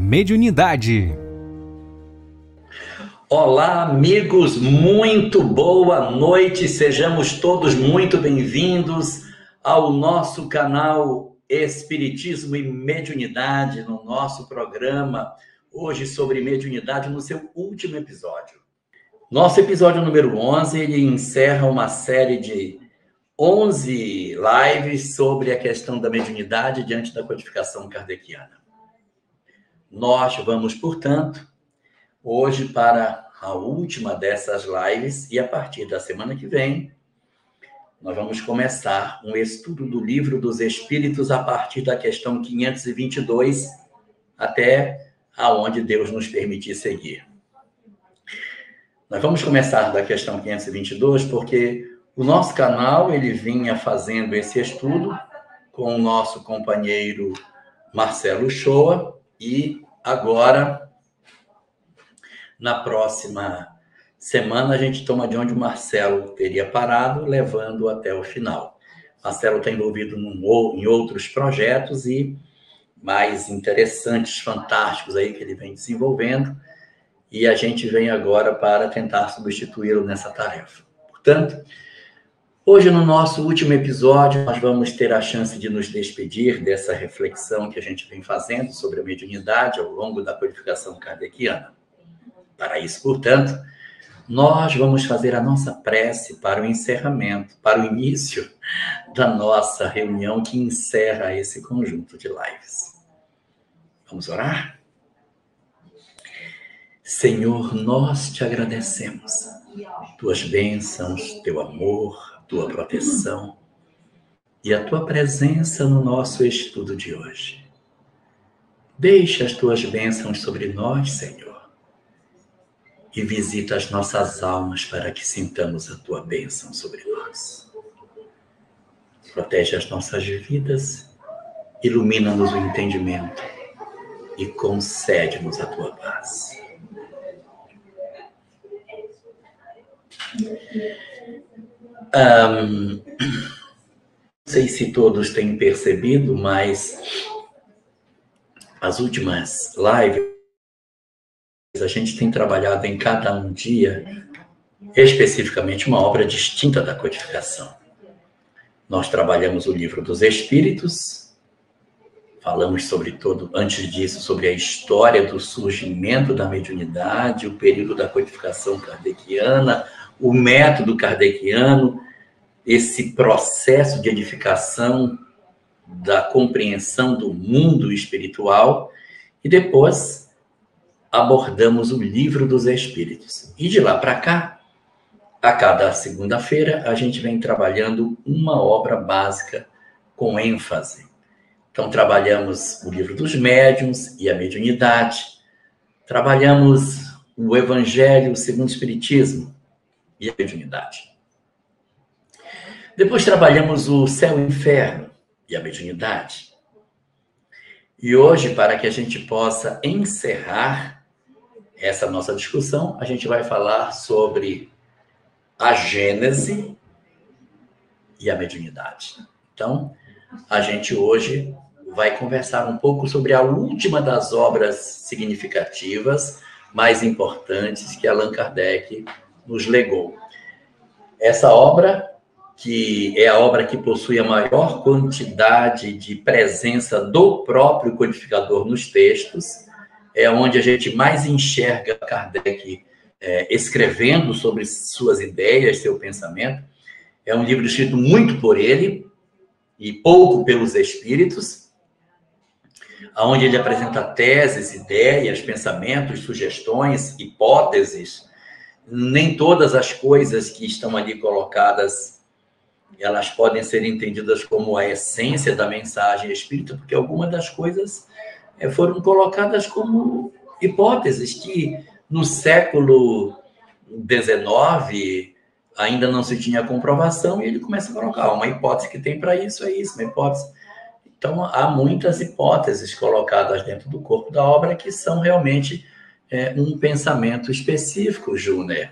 Mediunidade. Olá, amigos, muito boa noite, sejamos todos muito bem-vindos ao nosso canal Espiritismo e Mediunidade, no nosso programa, hoje sobre mediunidade, no seu último episódio. Nosso episódio número 11, ele encerra uma série de 11 lives sobre a questão da mediunidade diante da codificação kardeciana. Nós vamos, portanto, hoje para a última dessas lives e a partir da semana que vem nós vamos começar um estudo do livro dos Espíritos a partir da questão 522 até aonde Deus nos permitir seguir. Nós vamos começar da questão 522 porque o nosso canal ele vinha fazendo esse estudo com o nosso companheiro Marcelo Shoa e agora na próxima semana a gente toma de onde o Marcelo teria parado, levando até o final. Marcelo está envolvido num, em outros projetos e mais interessantes, fantásticos aí que ele vem desenvolvendo, e a gente vem agora para tentar substituí-lo nessa tarefa. Portanto, hoje no nosso último episódio, nós vamos ter a chance de nos despedir dessa reflexão que a gente vem fazendo sobre a mediunidade ao longo da codificação kardeciana. Para isso, portanto, nós vamos fazer a nossa prece para o encerramento, para o início da nossa reunião que encerra esse conjunto de lives. Vamos orar? Senhor, nós te agradecemos. Tuas bênçãos, teu amor, tua proteção e a tua presença no nosso estudo de hoje. Deixa as tuas bênçãos sobre nós, Senhor e visita as nossas almas para que sintamos a tua bênção sobre nós. Protege as nossas vidas, ilumina-nos o entendimento e concede-nos a tua paz. Um, não sei se todos têm percebido, mas as últimas lives a gente tem trabalhado em cada um dia, especificamente, uma obra distinta da codificação. Nós trabalhamos o livro dos Espíritos, falamos sobre todo, antes disso, sobre a história do surgimento da mediunidade, o período da codificação kardeciana, o método kardeciano, esse processo de edificação da compreensão do mundo espiritual, e depois abordamos o livro dos Espíritos. E de lá para cá, a cada segunda-feira, a gente vem trabalhando uma obra básica com ênfase. Então, trabalhamos o livro dos médiuns e a mediunidade, trabalhamos o Evangelho segundo o Espiritismo e a mediunidade. Depois trabalhamos o céu e o inferno e a mediunidade. E hoje, para que a gente possa encerrar essa nossa discussão, a gente vai falar sobre a Gênese e a mediunidade. Então, a gente hoje vai conversar um pouco sobre a última das obras significativas, mais importantes que Allan Kardec nos legou. Essa obra, que é a obra que possui a maior quantidade de presença do próprio codificador nos textos, é onde a gente mais enxerga Kardec é, escrevendo sobre suas ideias, seu pensamento. É um livro escrito muito por ele e pouco pelos espíritos, onde ele apresenta teses, ideias, pensamentos, sugestões, hipóteses. Nem todas as coisas que estão ali colocadas elas podem ser entendidas como a essência da mensagem espírita, porque algumas das coisas é, foram colocadas como hipóteses que no século XIX ainda não se tinha comprovação e ele começa a colocar uma hipótese que tem para isso é isso, uma hipótese. Então há muitas hipóteses colocadas dentro do corpo da obra que são realmente é, um pensamento específico, Júnior.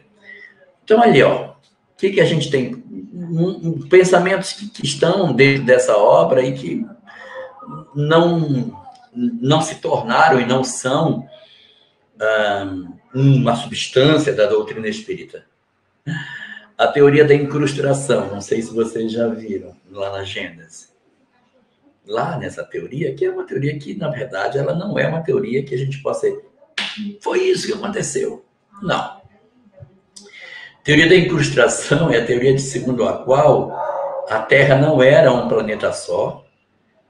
Então ali, ó, o que, que a gente tem? Um, um, pensamentos que, que estão dentro dessa obra e que não não se tornaram e não são uma substância da doutrina espírita. A teoria da incrustação, não sei se vocês já viram lá na Gênesis. Lá nessa teoria, que é uma teoria que, na verdade, ela não é uma teoria que a gente possa. Foi isso que aconteceu. Não. Teoria da incrustação é a teoria de segundo a qual a Terra não era um planeta só,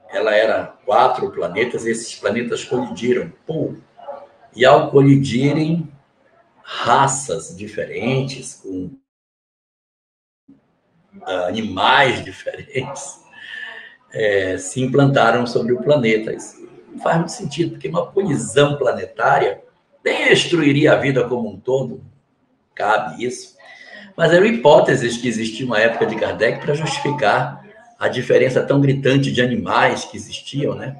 ela era quatro planetas, e esses planetas colidiram, pum. E ao colidirem, raças diferentes, com animais diferentes, é, se implantaram sobre o planeta. Isso não faz muito sentido, porque uma colisão planetária destruiria a vida como um todo, cabe isso. Mas eram hipóteses que existiam na época de Kardec para justificar a diferença tão gritante de animais que existiam, né?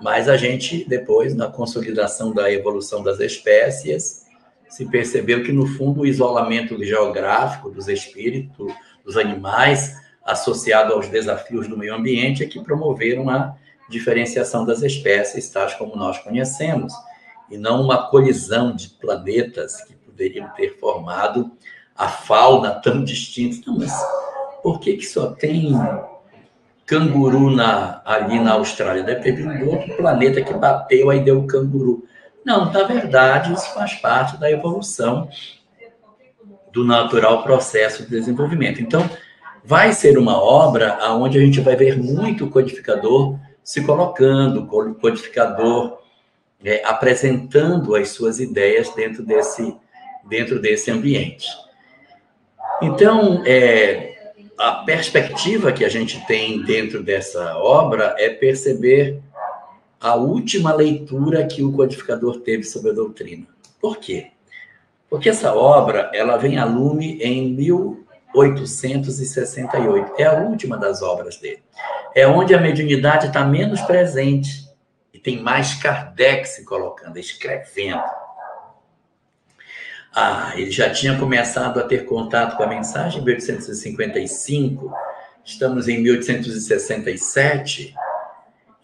Mas a gente, depois, na consolidação da evolução das espécies, se percebeu que, no fundo, o isolamento geográfico dos espíritos, dos animais, associado aos desafios do meio ambiente, é que promoveram a diferenciação das espécies, tais como nós conhecemos, e não uma colisão de planetas que poderiam ter formado a fauna tão distinta. Não, mas por que, que só tem canguru na, ali na Austrália? Deve ter vindo outro planeta que bateu, aí deu canguru. Não, na verdade, isso faz parte da evolução do natural processo de desenvolvimento. Então, vai ser uma obra onde a gente vai ver muito codificador se colocando, codificador é, apresentando as suas ideias dentro desse, dentro desse ambiente. Então, é, a perspectiva que a gente tem dentro dessa obra é perceber a última leitura que o codificador teve sobre a doutrina. Por quê? Porque essa obra ela vem a lume em 1868. É a última das obras dele. É onde a mediunidade está menos presente tem mais Kardec se colocando, escrevendo. Ah, ele já tinha começado a ter contato com a mensagem em 1855, estamos em 1867.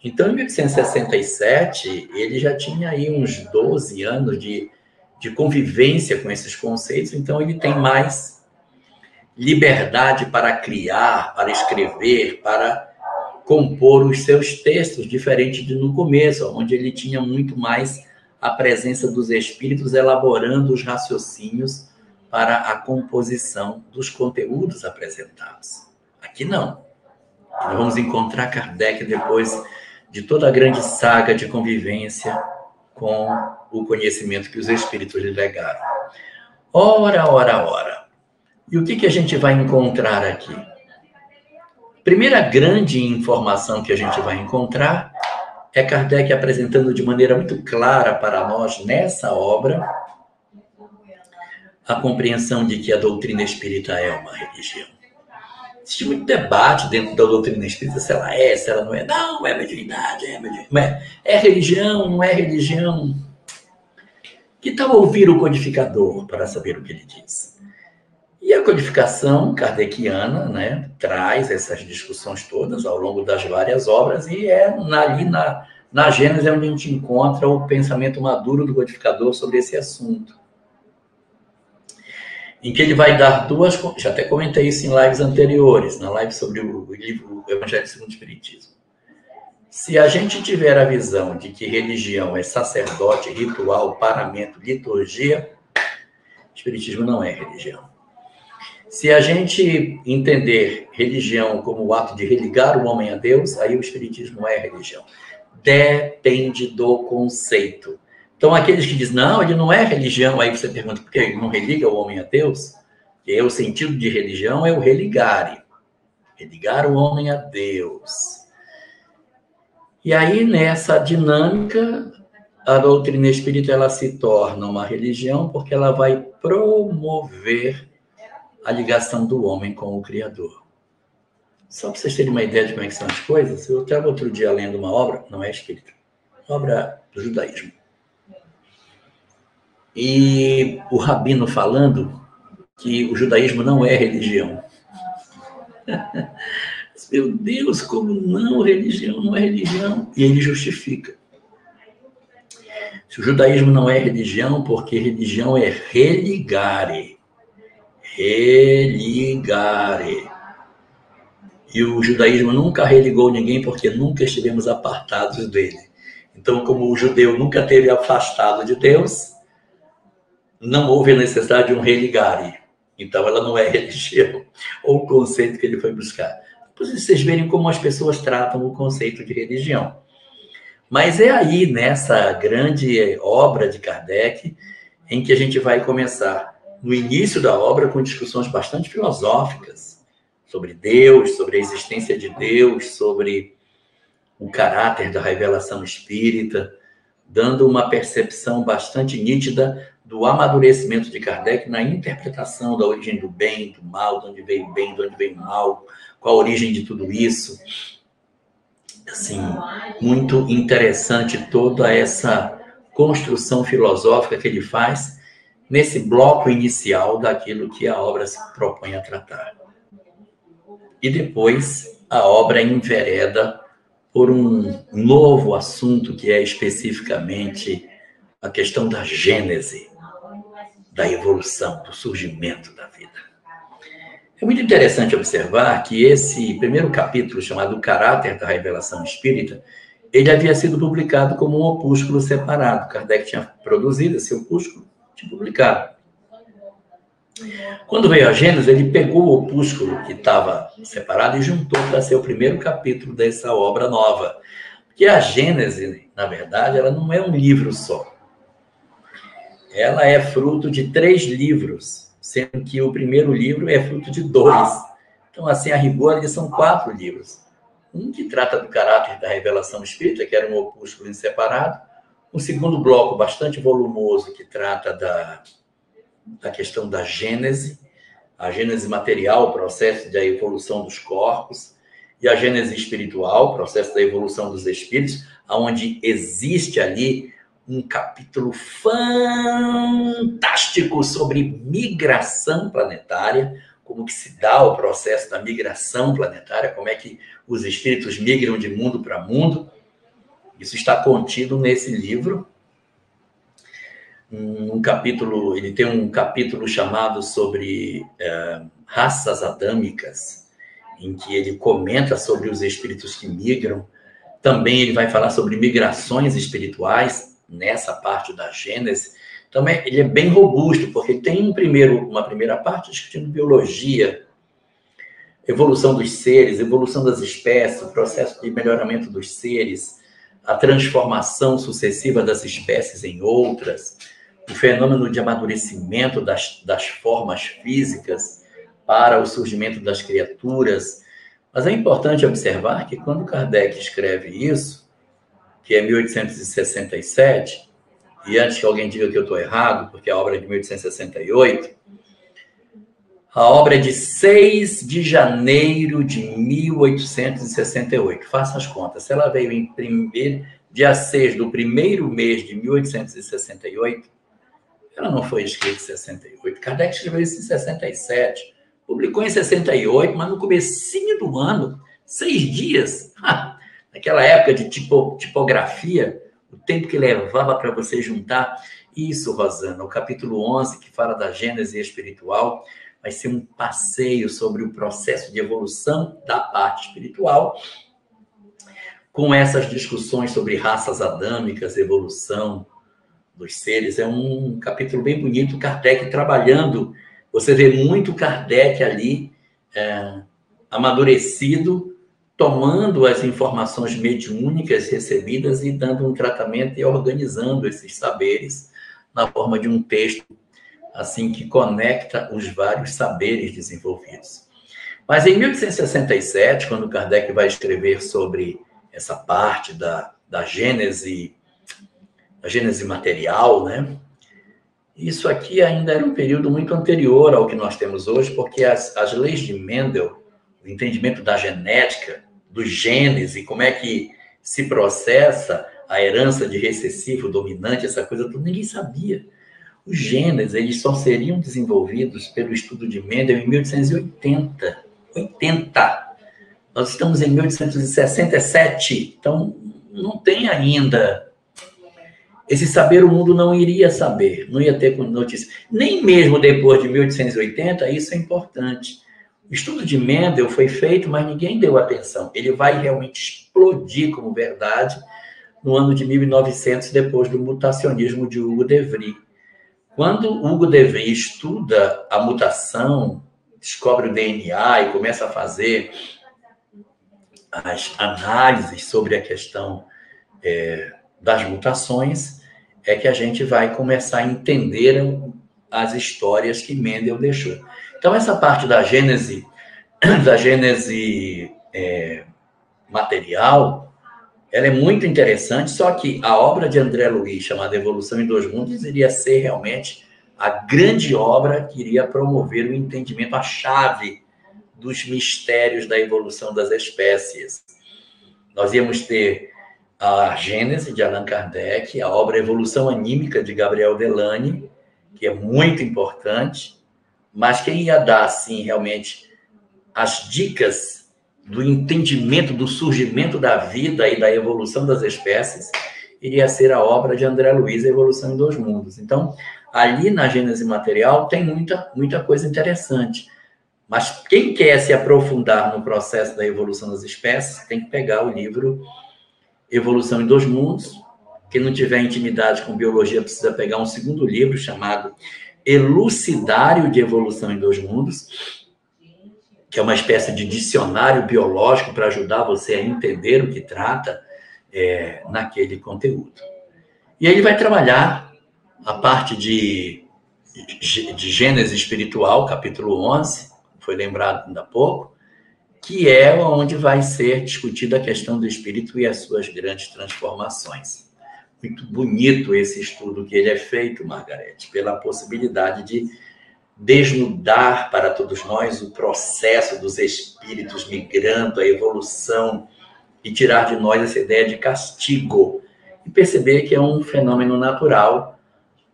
Então, em 1867, ele já tinha aí uns 12 anos de, de convivência com esses conceitos, então ele tem mais liberdade para criar, para escrever, para compor os seus textos, diferente de no começo, onde ele tinha muito mais a presença dos espíritos elaborando os raciocínios para a composição dos conteúdos apresentados. Aqui não. Nós vamos encontrar Kardec depois de toda a grande saga de convivência com o conhecimento que os espíritos lhe legaram. Ora, ora, ora. E o que, que a gente vai encontrar aqui? Primeira grande informação que a gente vai encontrar é Kardec apresentando de maneira muito clara para nós nessa obra a compreensão de que a doutrina espírita é uma religião. Existe muito debate dentro da doutrina espírita se ela é, se ela não é. Não, é mediunidade, é mediunidade. É, é religião, não é religião. Que tal ouvir o codificador para saber o que ele diz? E a codificação kardeciana né, traz essas discussões todas ao longo das várias obras, e é ali na, na Gênesis onde a gente encontra o pensamento maduro do codificador sobre esse assunto. Em que ele vai dar duas. Já até comentei isso em lives anteriores, na live sobre o livro Evangelho segundo o Espiritismo. Se a gente tiver a visão de que religião é sacerdote, ritual, paramento, liturgia, Espiritismo não é religião. Se a gente entender religião como o ato de religar o homem a Deus, aí o Espiritismo não é religião. Depende do conceito. Então, aqueles que dizem, não, ele não é religião, aí você pergunta, por que ele não religa o homem a Deus? E o sentido de religião é o religare. Religar o homem a Deus. E aí, nessa dinâmica, a doutrina espírita ela se torna uma religião porque ela vai promover a ligação do homem com o Criador. Só para vocês terem uma ideia de como é são as coisas, eu estava outro dia lendo uma obra, não é espírita, obra do judaísmo. E o rabino falando que o judaísmo não é religião. Meu Deus, como não? Religião não é religião. E ele justifica. Se o judaísmo não é religião, porque religião é religare. Religare. E o judaísmo nunca religou ninguém porque nunca estivemos apartados dele. Então, como o judeu nunca teve afastado de Deus, não houve a necessidade de um religare. Então, ela não é religião, ou o conceito que ele foi buscar. Para vocês verem como as pessoas tratam o conceito de religião. Mas é aí, nessa grande obra de Kardec, em que a gente vai começar, no início da obra, com discussões bastante filosóficas sobre Deus, sobre a existência de Deus, sobre o caráter da revelação espírita, dando uma percepção bastante nítida do amadurecimento de Kardec na interpretação da origem do bem, do mal, de onde veio o bem, de onde veio o mal, qual a origem de tudo isso. Assim, muito interessante toda essa construção filosófica que ele faz nesse bloco inicial daquilo que a obra se propõe a tratar. E depois a obra envereda por um novo assunto que é especificamente a questão da gênese da evolução, do surgimento da vida. É muito interessante observar que esse primeiro capítulo, chamado Caráter da Revelação Espírita, ele havia sido publicado como um opúsculo separado. Kardec tinha produzido esse opúsculo, tinha publicado. Quando veio a Gênesis, ele pegou o opúsculo que estava separado e juntou para ser o primeiro capítulo dessa obra nova. Porque a Gênesis, na verdade, ela não é um livro só ela é fruto de três livros, sendo que o primeiro livro é fruto de dois. Então, assim, a rigor, são quatro livros. Um que trata do caráter da revelação espírita, que era um opúsculo separado. Um segundo bloco bastante volumoso, que trata da, da questão da gênese, a gênese material, o processo da evolução dos corpos, e a gênese espiritual, o processo da evolução dos espíritos, onde existe ali um capítulo fantástico sobre migração planetária, como que se dá o processo da migração planetária, como é que os espíritos migram de mundo para mundo. Isso está contido nesse livro. Um capítulo, ele tem um capítulo chamado sobre é, raças adâmicas, em que ele comenta sobre os espíritos que migram. Também ele vai falar sobre migrações espirituais, nessa parte da Gênese, também ele é bem robusto, porque tem um primeiro, uma primeira parte discutindo biologia, evolução dos seres, evolução das espécies, processo de melhoramento dos seres, a transformação sucessiva das espécies em outras, o fenômeno de amadurecimento das, das formas físicas para o surgimento das criaturas. Mas é importante observar que quando Kardec escreve isso, que é 1867, e antes que alguém diga que eu estou errado, porque a obra é de 1868, a obra é de 6 de janeiro de 1868. Faça as contas. Se ela veio em primeiro, dia 6 do primeiro mês de 1868, ela não foi escrita em 68. Kardec escreveu isso em 67. Publicou em 68, mas no comecinho do ano, seis dias. naquela época de tipo, tipografia, o tempo que levava para você juntar isso, Rosana, o capítulo 11, que fala da gênese espiritual, vai ser um passeio sobre o processo de evolução da parte espiritual, com essas discussões sobre raças adâmicas, evolução dos seres. É um capítulo bem bonito, Kardec trabalhando. Você vê muito Kardec ali, é, amadurecido, tomando as informações mediúnicas recebidas e dando um tratamento e organizando esses saberes na forma de um texto assim que conecta os vários saberes desenvolvidos. Mas em 1867, quando Kardec vai escrever sobre essa parte da, da gênese, da gênese material, né? Isso aqui ainda era um período muito anterior ao que nós temos hoje, porque as, as leis de Mendel, o entendimento da genética, dos genes e como é que se processa a herança de recessivo dominante, essa coisa toda, ninguém sabia. Os genes, eles só seriam desenvolvidos pelo estudo de Mendel em 1880. 80. Nós estamos em 1867, então não tem ainda. Esse saber o mundo não iria saber, não ia ter notícia. Nem mesmo depois de 1880, isso é importante. O estudo de Mendel foi feito, mas ninguém deu atenção. Ele vai realmente explodir como verdade no ano de 1900, depois do mutacionismo de Hugo de Vries. Quando Hugo de Vries estuda a mutação, descobre o DNA e começa a fazer as análises sobre a questão é, das mutações, é que a gente vai começar a entender as histórias que Mendel deixou. Então, essa parte da gênese, da gênese é, material, ela é muito interessante, só que a obra de André Luiz, chamada Evolução em Dois Mundos, iria ser realmente a grande obra que iria promover o entendimento, a chave dos mistérios da evolução das espécies. Nós íamos ter a Gênese de Allan Kardec, a obra Evolução Anímica de Gabriel Delany, que é muito importante, mas quem ia dar, assim, realmente as dicas do entendimento do surgimento da vida e da evolução das espécies iria ser a obra de André Luiz, A Evolução em Dois Mundos. Então, ali na Gênese Material tem muita, muita coisa interessante. Mas quem quer se aprofundar no processo da evolução das espécies tem que pegar o livro Evolução em Dois Mundos. Quem não tiver intimidade com biologia precisa pegar um segundo livro chamado Elucidário de Evolução em Dois Mundos, que é uma espécie de dicionário biológico para ajudar você a entender o que trata é, naquele conteúdo. E aí ele vai trabalhar a parte de, de Gênesis espiritual, capítulo 11, foi lembrado ainda há pouco, que é onde vai ser discutida a questão do espírito e as suas grandes transformações. Muito bonito esse estudo que ele é feito, Margarete, pela possibilidade de desnudar para todos nós o processo dos espíritos migrando, a evolução, e tirar de nós essa ideia de castigo. E perceber que é um fenômeno natural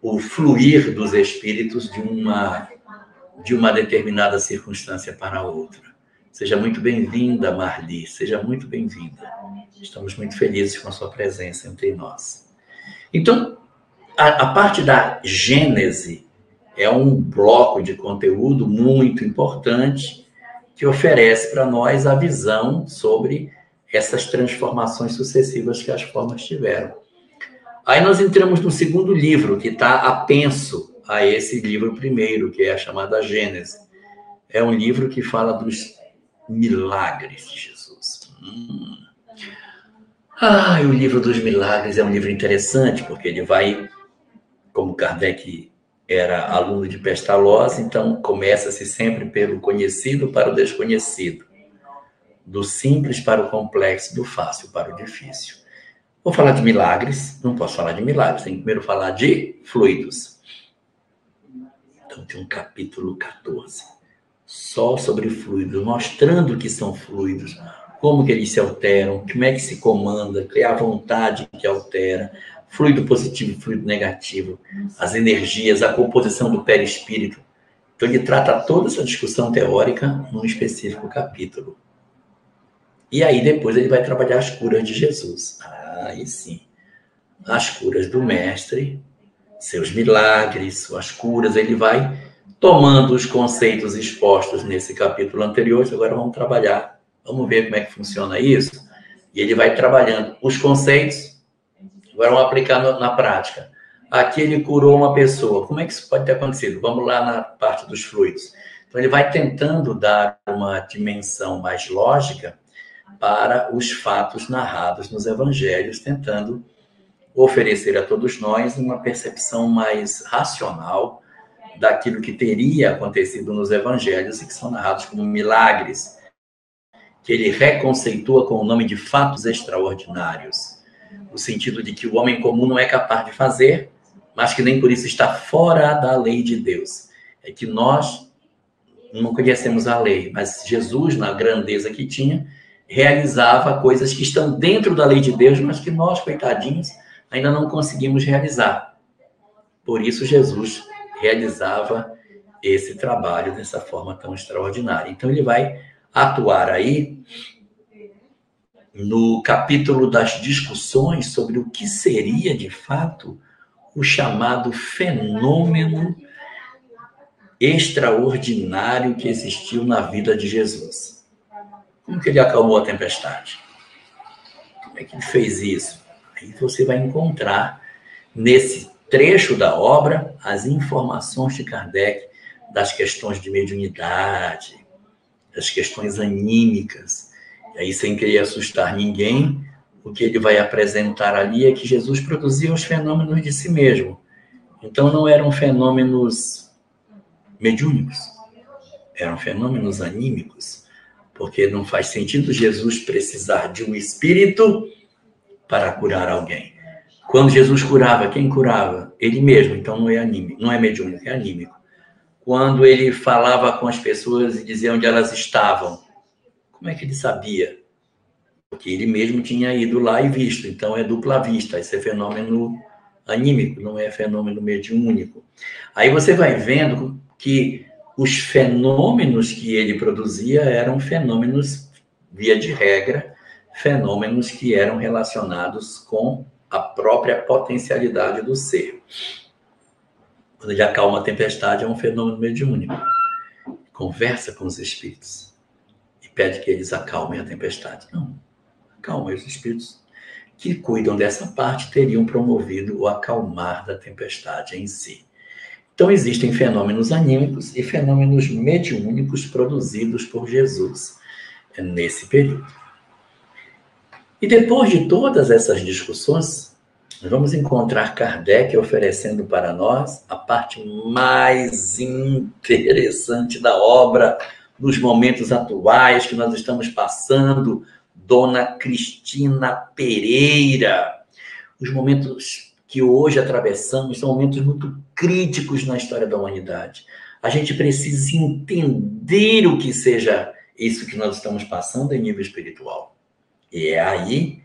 o fluir dos espíritos de uma, de uma determinada circunstância para outra. Seja muito bem-vinda, Marli, seja muito bem-vinda. Estamos muito felizes com a sua presença entre nós. Então, a, a parte da Gênese é um bloco de conteúdo muito importante que oferece para nós a visão sobre essas transformações sucessivas que as formas tiveram. Aí nós entramos no segundo livro, que está apenso a esse livro primeiro, que é a chamada Gênese. É um livro que fala dos milagres de Jesus. Hum. Ah, o livro dos milagres é um livro interessante, porque ele vai, como Kardec era aluno de Pestalozzi, então começa-se sempre pelo conhecido para o desconhecido, do simples para o complexo, do fácil para o difícil. Vou falar de milagres, não posso falar de milagres, tem que primeiro falar de fluidos. Então tem um capítulo 14 só sobre fluidos, mostrando que são fluidos, como que eles se alteram, como é que se comanda, que é a vontade que altera, fluido positivo e fluido negativo, as energias, a composição do perispírito. Então ele trata toda essa discussão teórica num específico capítulo. E aí depois ele vai trabalhar as curas de Jesus. Aí sim. As curas do mestre, seus milagres, suas curas, ele vai tomando os conceitos expostos nesse capítulo anterior, agora vamos trabalhar, vamos ver como é que funciona isso. E ele vai trabalhando os conceitos, agora vamos aplicar na prática. Aqui ele curou uma pessoa, como é que isso pode ter acontecido? Vamos lá na parte dos fluidos. Então ele vai tentando dar uma dimensão mais lógica para os fatos narrados nos evangelhos, tentando oferecer a todos nós uma percepção mais racional daquilo que teria acontecido nos evangelhos e que são narrados como milagres, que ele reconceitua com o nome de fatos extraordinários. O sentido de que o homem comum não é capaz de fazer, mas que nem por isso está fora da lei de Deus. É que nós não conhecemos a lei, mas Jesus, na grandeza que tinha, realizava coisas que estão dentro da lei de Deus, mas que nós, coitadinhos, ainda não conseguimos realizar. Por isso, Jesus realizava esse trabalho dessa forma tão extraordinária. Então, ele vai atuar aí no capítulo das discussões sobre o que seria de fato o chamado fenômeno extraordinário que existiu na vida de Jesus. Como que ele acalmou a tempestade? Como é que ele fez isso? Aí você vai encontrar nesse trecho da obra as informações de Kardec das questões de mediunidade, das questões anímicas. Aí, sem querer assustar ninguém, o que ele vai apresentar ali é que Jesus produzia os fenômenos de si mesmo. Então, não eram fenômenos mediúnicos, eram fenômenos anímicos, porque não faz sentido Jesus precisar de um espírito para curar alguém. Quando Jesus curava, quem curava? Ele mesmo, então não é anímico, não é mediúnico, é anímico. Quando ele falava com as pessoas e dizia onde elas estavam, como é que ele sabia? Porque ele mesmo tinha ido lá e visto, então é dupla vista, esse é fenômeno anímico, não é fenômeno mediúnico. Aí você vai vendo que os fenômenos que ele produzia eram fenômenos, via de regra, fenômenos que eram relacionados com a própria potencialidade do ser. Quando ele acalma a tempestade, é um fenômeno mediúnico. Conversa com os espíritos pede que eles acalmem a tempestade. Não calma, os espíritos que cuidam dessa parte teriam promovido o acalmar da tempestade em si. Então, existem fenômenos anímicos e fenômenos mediúnicos produzidos por Jesus nesse período. E depois de todas essas discussões, vamos encontrar Kardec oferecendo para nós a parte mais interessante da obra, nos momentos atuais que nós estamos passando, Dona Cristina Pereira. Os momentos que hoje atravessamos são momentos muito críticos na história da humanidade. A gente precisa entender o que seja isso que nós estamos passando em nível espiritual. E é aí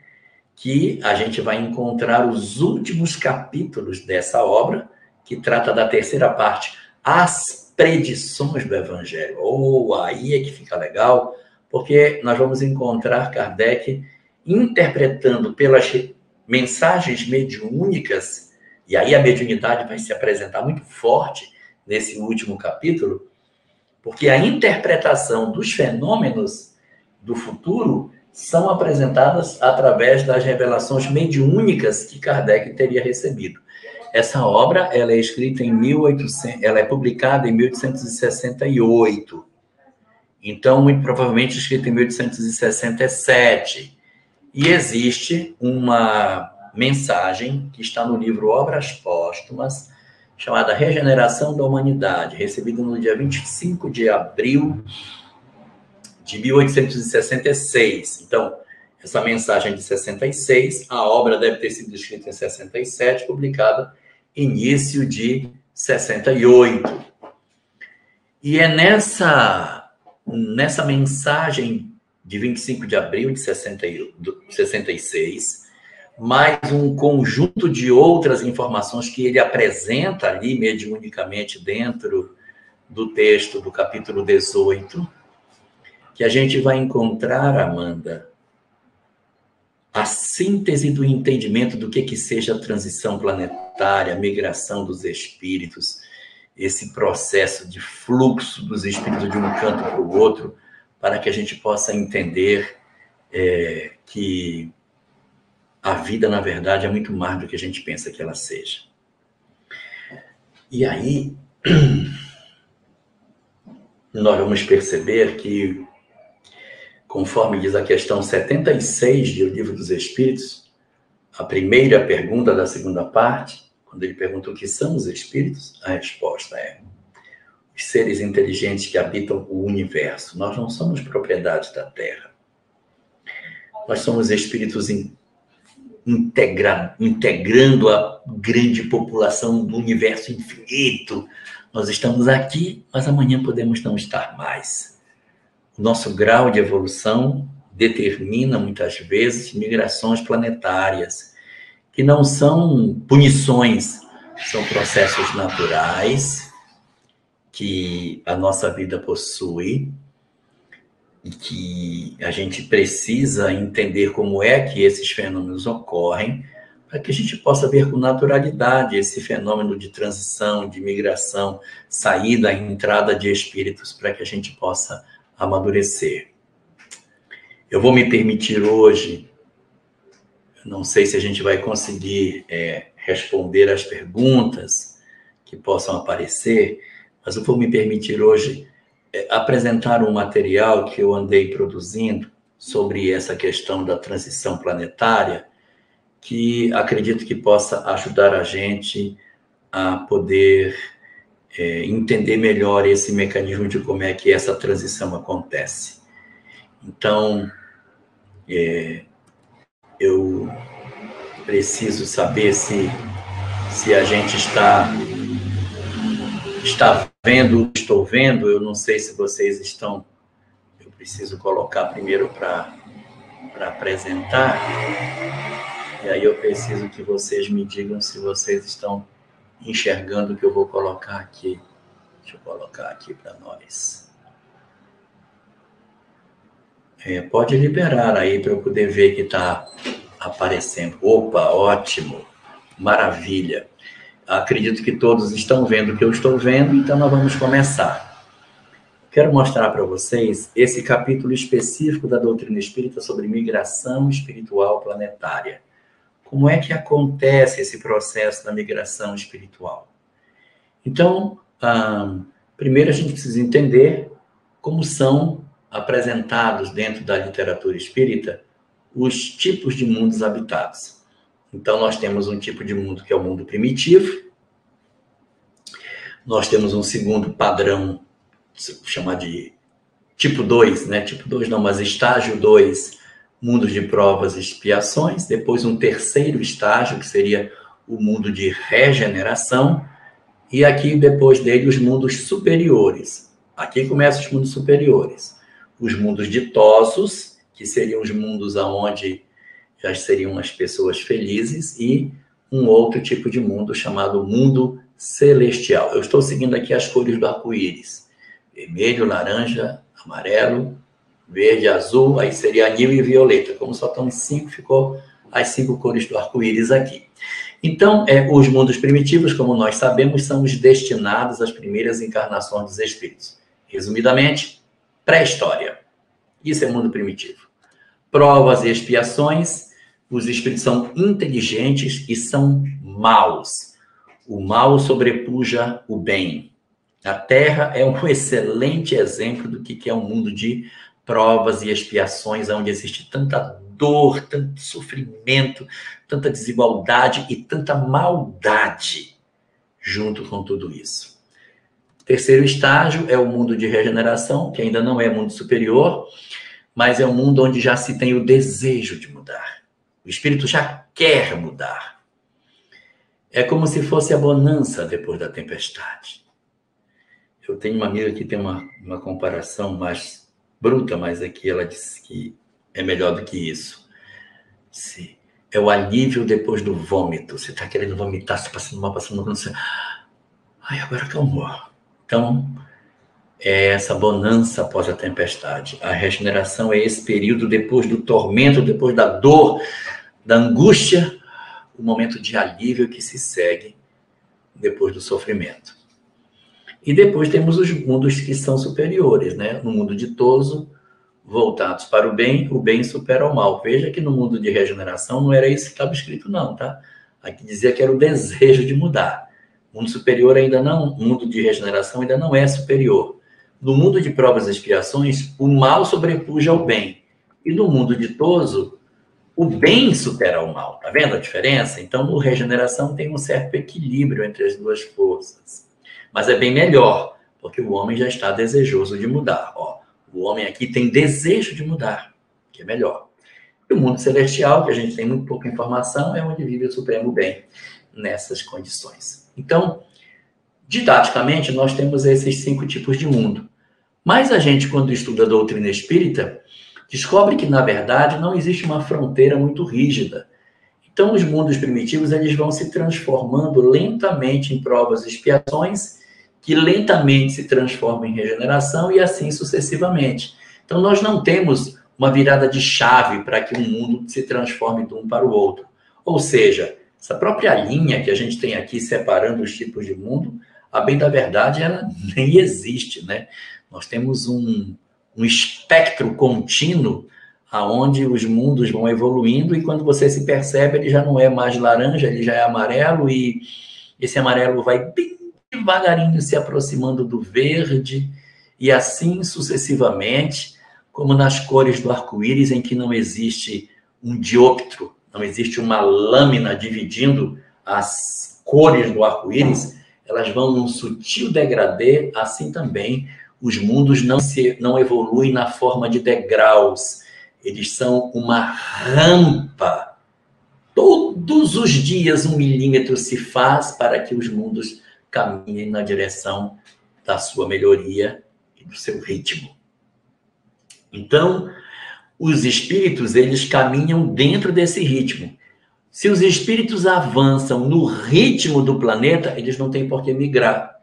que a gente vai encontrar os últimos capítulos dessa obra, que trata da terceira parte, as predições do Evangelho. Ou oh, aí é que fica legal, porque nós vamos encontrar Kardec interpretando pelas mensagens mediúnicas, e aí a mediunidade vai se apresentar muito forte nesse último capítulo, porque a interpretação dos fenômenos do futuro são apresentadas através das revelações mediúnicas que Kardec teria recebido. Essa obra ela é escrita em 1800, ela é publicada em 1868. Então, muito provavelmente escrita em 1867. E existe uma mensagem que está no livro Obras Póstumas, chamada Regeneração da Humanidade, recebida no dia 25 de abril de 1866. Então, essa mensagem de 66, a obra deve ter sido escrita em 67, publicada início de 68. E é nessa nessa mensagem de 25 de abril de 66, mais um conjunto de outras informações que ele apresenta ali mediunicamente dentro do texto do capítulo 18, que a gente vai encontrar, Amanda, a síntese do entendimento do que que seja a transição planetária, a migração dos espíritos, esse processo de fluxo dos espíritos de um canto para o outro, para que a gente possa entender é, que a vida, na verdade, é muito mais do que a gente pensa que ela seja. E aí, nós vamos perceber que, conforme diz a questão 76 do Livro dos Espíritos, a primeira pergunta da segunda parte, quando ele pergunta o que são os espíritos, a resposta é: os seres inteligentes que habitam o universo. Nós não somos propriedade da Terra. Nós somos espíritos in, integra, integrando a grande população do universo infinito. Nós estamos aqui, mas amanhã podemos não estar mais. O nosso grau de evolução determina muitas vezes migrações planetárias que não são punições, são processos naturais que a nossa vida possui. e que a gente precisa entender como é que esses fenômenos ocorrem para que a gente possa ver com naturalidade esse fenômeno de transição, de migração, saída e entrada de espíritos, para que a gente possa amadurecer. Eu vou me permitir hoje, não sei se a gente vai conseguir é, responder as perguntas que possam aparecer, mas eu vou me permitir hoje é, apresentar um material que eu andei produzindo sobre essa questão da transição planetária, que acredito que possa ajudar a gente a poder é, entender melhor esse mecanismo de como é que essa transição acontece. Então, é, eu preciso saber se, se a gente está está vendo, estou vendo, eu não sei se vocês estão. Eu preciso colocar primeiro para apresentar. E aí eu preciso que vocês me digam se vocês estão enxergando o que eu vou colocar aqui. Deixa eu colocar aqui para nós. É, pode liberar aí para eu poder ver que está aparecendo. Opa, ótimo, maravilha. Acredito que todos estão vendo o que eu estou vendo, então nós vamos começar. Quero mostrar para vocês esse capítulo específico da doutrina espírita sobre migração espiritual planetária. Como é que acontece esse processo da migração espiritual? Então, primeiro a gente precisa entender como são apresentados dentro da literatura espírita os tipos de mundos habitados. Então, nós temos um tipo de mundo que é o mundo primitivo. Nós temos um segundo padrão, chamar de tipo 2, né? Tipo 2 não, mas estágio 2, mundo de provas e expiações. Depois, um terceiro estágio, que seria o mundo de regeneração. E aqui, depois dele, os mundos superiores. Aqui começam os mundos superiores. Os mundos ditosos, que seriam os mundos aonde já seriam as pessoas felizes, e um outro tipo de mundo chamado mundo celestial. Eu estou seguindo aqui as cores do arco-íris: vermelho, laranja, amarelo, verde, azul, aí seria anil e violeta. Como só estão cinco, ficou as cinco cores do arco-íris aqui. Então, é, os mundos primitivos, como nós sabemos, são os destinados às primeiras encarnações dos espíritos. Resumidamente, pré-história. Isso é mundo primitivo. Provas e expiações os espíritos são inteligentes e são maus. O mal sobrepuja o bem. A Terra é um excelente exemplo do que é um mundo de provas e expiações, onde existe tanta dor, tanto sofrimento, tanta desigualdade e tanta maldade junto com tudo isso. Terceiro estágio é o mundo de regeneração, que ainda não é mundo superior, mas é um mundo onde já se tem o desejo de mudar. O espírito já quer mudar. É como se fosse a bonança depois da tempestade. Eu tenho uma amiga que tem uma, uma comparação mais bruta, mas aqui ela disse que é melhor do que isso. Sim. É o alívio depois do vômito. Você está querendo vomitar, está passando mal, passando mal, você... Ai, agora acalmou. Então, é essa bonança após a tempestade. A regeneração é esse período depois do tormento, depois da dor, da angústia, o momento de alívio que se segue depois do sofrimento. E depois temos os mundos que são superiores, né? No mundo ditoso, voltados para o bem, o bem supera o mal. Veja que no mundo de regeneração não era isso que estava escrito, não, tá? Aqui dizia que era o desejo de mudar. Mundo superior ainda não, mundo de regeneração ainda não é superior. No mundo de provas e expiações, o mal sobrepuja ao bem. E no mundo ditoso, o bem supera o mal. Tá vendo a diferença? Então, no regeneração tem um certo equilíbrio entre as duas forças. Mas é bem melhor, porque o homem já está desejoso de mudar. Ó, o homem aqui tem desejo de mudar, que é melhor. E o mundo celestial, que a gente tem muito pouca informação, é onde vive o supremo bem nessas condições. Então, didaticamente, nós temos esses cinco tipos de mundo. Mas a gente, quando estuda a doutrina espírita, descobre que, na verdade, não existe uma fronteira muito rígida. Então, os mundos primitivos eles vão se transformando lentamente em provas e expiações, que lentamente se transformam em regeneração e assim sucessivamente. Então, nós não temos uma virada de chave para que um mundo se transforme de um para o outro. Ou seja, essa própria linha que a gente tem aqui separando os tipos de mundo, a bem da verdade, ela nem existe, né? Nós temos um, um espectro contínuo aonde os mundos vão evoluindo e quando você se percebe, ele já não é mais laranja, ele já é amarelo e esse amarelo vai bem devagarinho se aproximando do verde e assim sucessivamente, como nas cores do arco-íris em que não existe um dioptro, não existe uma lâmina dividindo as cores do arco-íris, elas vão num sutil degradê, assim também os mundos não se não evoluem na forma de degraus, eles são uma rampa. Todos os dias um milímetro se faz para que os mundos caminhem na direção da sua melhoria e do seu ritmo. Então, os espíritos, eles caminham dentro desse ritmo. Se os espíritos avançam no ritmo do planeta, eles não têm por que migrar.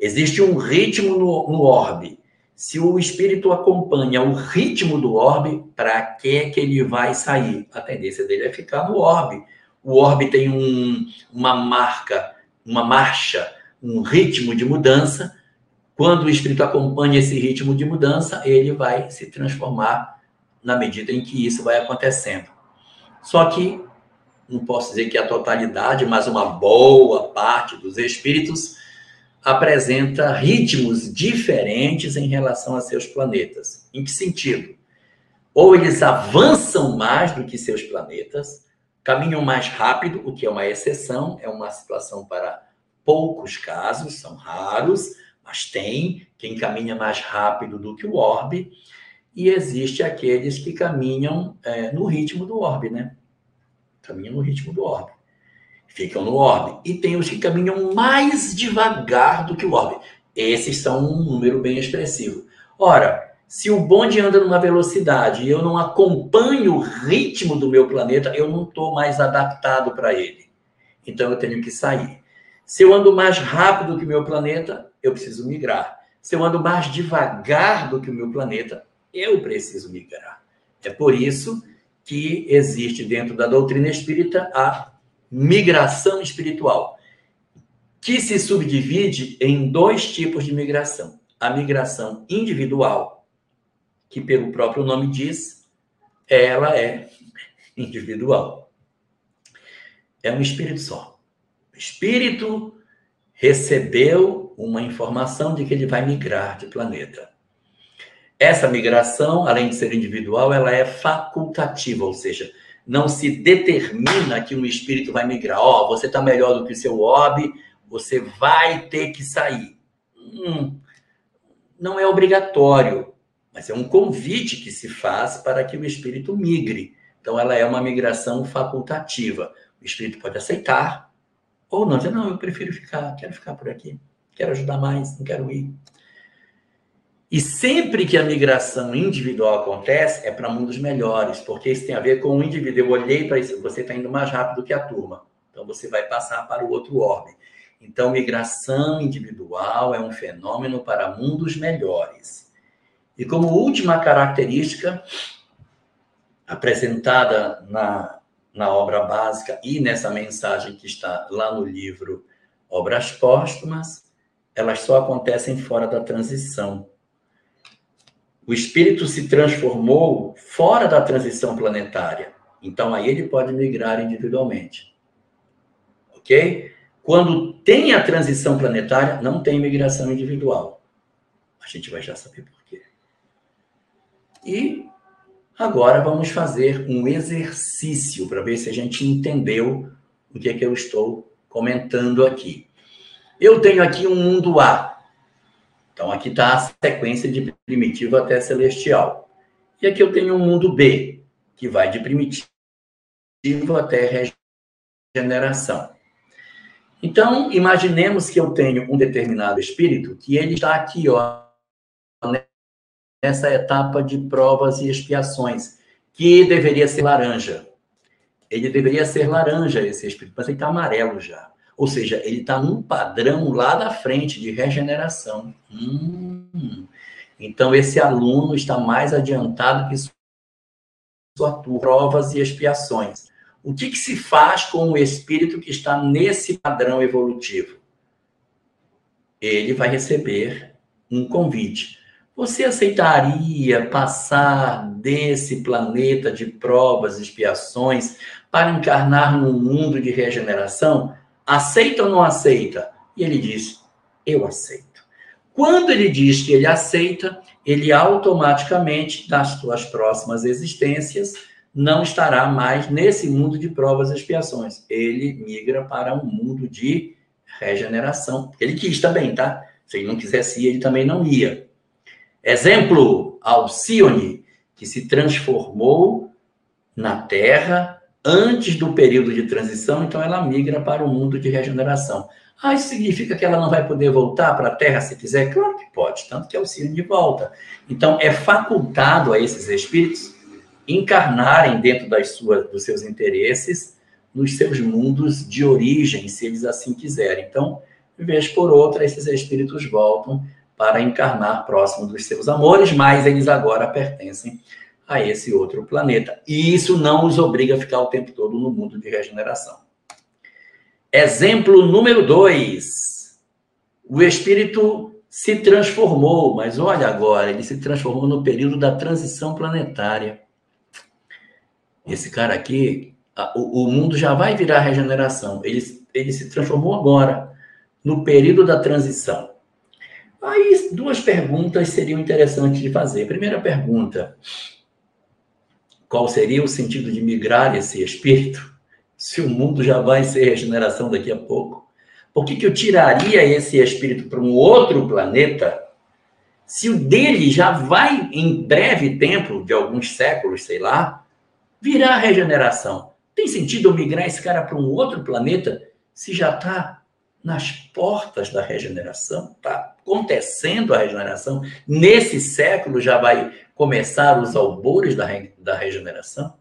Existe um ritmo no, no orbe. Se o espírito acompanha o ritmo do orbe, para que que ele vai sair? A tendência dele é ficar no orbe. O orbe tem um, uma marca, uma marcha, um ritmo de mudança. Quando o espírito acompanha esse ritmo de mudança, ele vai se transformar na medida em que isso vai acontecendo. Só que não posso dizer que a totalidade, mas uma boa parte dos espíritos apresenta ritmos diferentes em relação a seus planetas. Em que sentido? Ou eles avançam mais do que seus planetas, caminham mais rápido, o que é uma exceção, é uma situação para poucos casos, são raros, mas tem quem caminha mais rápido do que o orbe, e existe aqueles que caminham é, no ritmo do orbe, né? Caminham no ritmo do orbe ficam no orbe. E tem os que caminham mais devagar do que o orbe. Esses são um número bem expressivo. Ora, se o bonde anda numa velocidade e eu não acompanho o ritmo do meu planeta, eu não estou mais adaptado para ele. Então eu tenho que sair. Se eu ando mais rápido que o meu planeta, eu preciso migrar. Se eu ando mais devagar do que o meu planeta, eu preciso migrar. É por isso que existe dentro da doutrina espírita a migração espiritual, que se subdivide em dois tipos de migração. A migração individual, que pelo próprio nome diz, ela é individual. É um espírito só. O espírito recebeu uma informação de que ele vai migrar de planeta. Essa migração, além de ser individual, ela é facultativa, ou seja, não se determina que um espírito vai migrar. Ó, oh, você está melhor do que o seu hobby, você vai ter que sair. Hum, não é obrigatório, mas é um convite que se faz para que o espírito migre. Então, ela é uma migração facultativa. O espírito pode aceitar ou não dizer, não, eu prefiro ficar, quero ficar por aqui, quero ajudar mais, não quero ir. E sempre que a migração individual acontece, é para mundos melhores, porque isso tem a ver com o indivíduo. Eu olhei para isso, você está indo mais rápido que a turma, então você vai passar para o outro orbe. Então, migração individual é um fenômeno para mundos melhores. E como última característica, apresentada na, na obra básica e nessa mensagem que está lá no livro Obras Póstumas, elas só acontecem fora da transição o espírito se transformou fora da transição planetária. Então aí ele pode migrar individualmente. Ok? Quando tem a transição planetária, não tem migração individual. A gente vai já saber por quê. E agora vamos fazer um exercício para ver se a gente entendeu o que é que eu estou comentando aqui. Eu tenho aqui um mundo A. Então, aqui está a sequência de primitivo até celestial. E aqui eu tenho um mundo B, que vai de primitivo até regeneração. Então, imaginemos que eu tenho um determinado espírito que ele está aqui, ó, nessa etapa de provas e expiações, que deveria ser laranja. Ele deveria ser laranja, esse espírito, mas ele está amarelo já. Ou seja, ele está num padrão lá da frente de regeneração. Hum. Então, esse aluno está mais adiantado que sua turma, provas e expiações. O que, que se faz com o espírito que está nesse padrão evolutivo? Ele vai receber um convite. Você aceitaria passar desse planeta de provas e expiações para encarnar num mundo de regeneração? Aceita ou não aceita? E ele diz: Eu aceito. Quando ele diz que ele aceita, ele automaticamente, nas suas próximas existências, não estará mais nesse mundo de provas e expiações. Ele migra para um mundo de regeneração. Ele quis também, tá? Se ele não quisesse ir, ele também não ia. Exemplo, Alcione, que se transformou na Terra antes do período de transição, então ela migra para o mundo de regeneração. Ah, isso significa que ela não vai poder voltar para a Terra se quiser? Claro que pode, tanto que é o sino de volta. Então, é facultado a esses espíritos encarnarem dentro das suas, dos seus interesses nos seus mundos de origem, se eles assim quiserem. Então, vez por outra, esses espíritos voltam para encarnar próximo dos seus amores, mas eles agora pertencem a esse outro planeta. E isso não os obriga a ficar o tempo todo no mundo de regeneração. Exemplo número dois. O espírito se transformou, mas olha agora, ele se transformou no período da transição planetária. Esse cara aqui, o, mundo já vai virar regeneração. Ele, ele se transformou agora, no período da transição. Aí, duas perguntas seriam interessantes de fazer. Primeira pergunta: qual seria o sentido de migrar esse espírito? se o mundo já vai ser regeneração daqui a pouco? Por que, que eu tiraria esse espírito para um outro planeta se o dele já vai, em breve tempo, de alguns séculos, sei lá, virar regeneração? Tem sentido eu migrar esse cara para um outro planeta se já está nas portas da regeneração? Está acontecendo a regeneração? Nesse século já vai começar os albores da, da regeneração?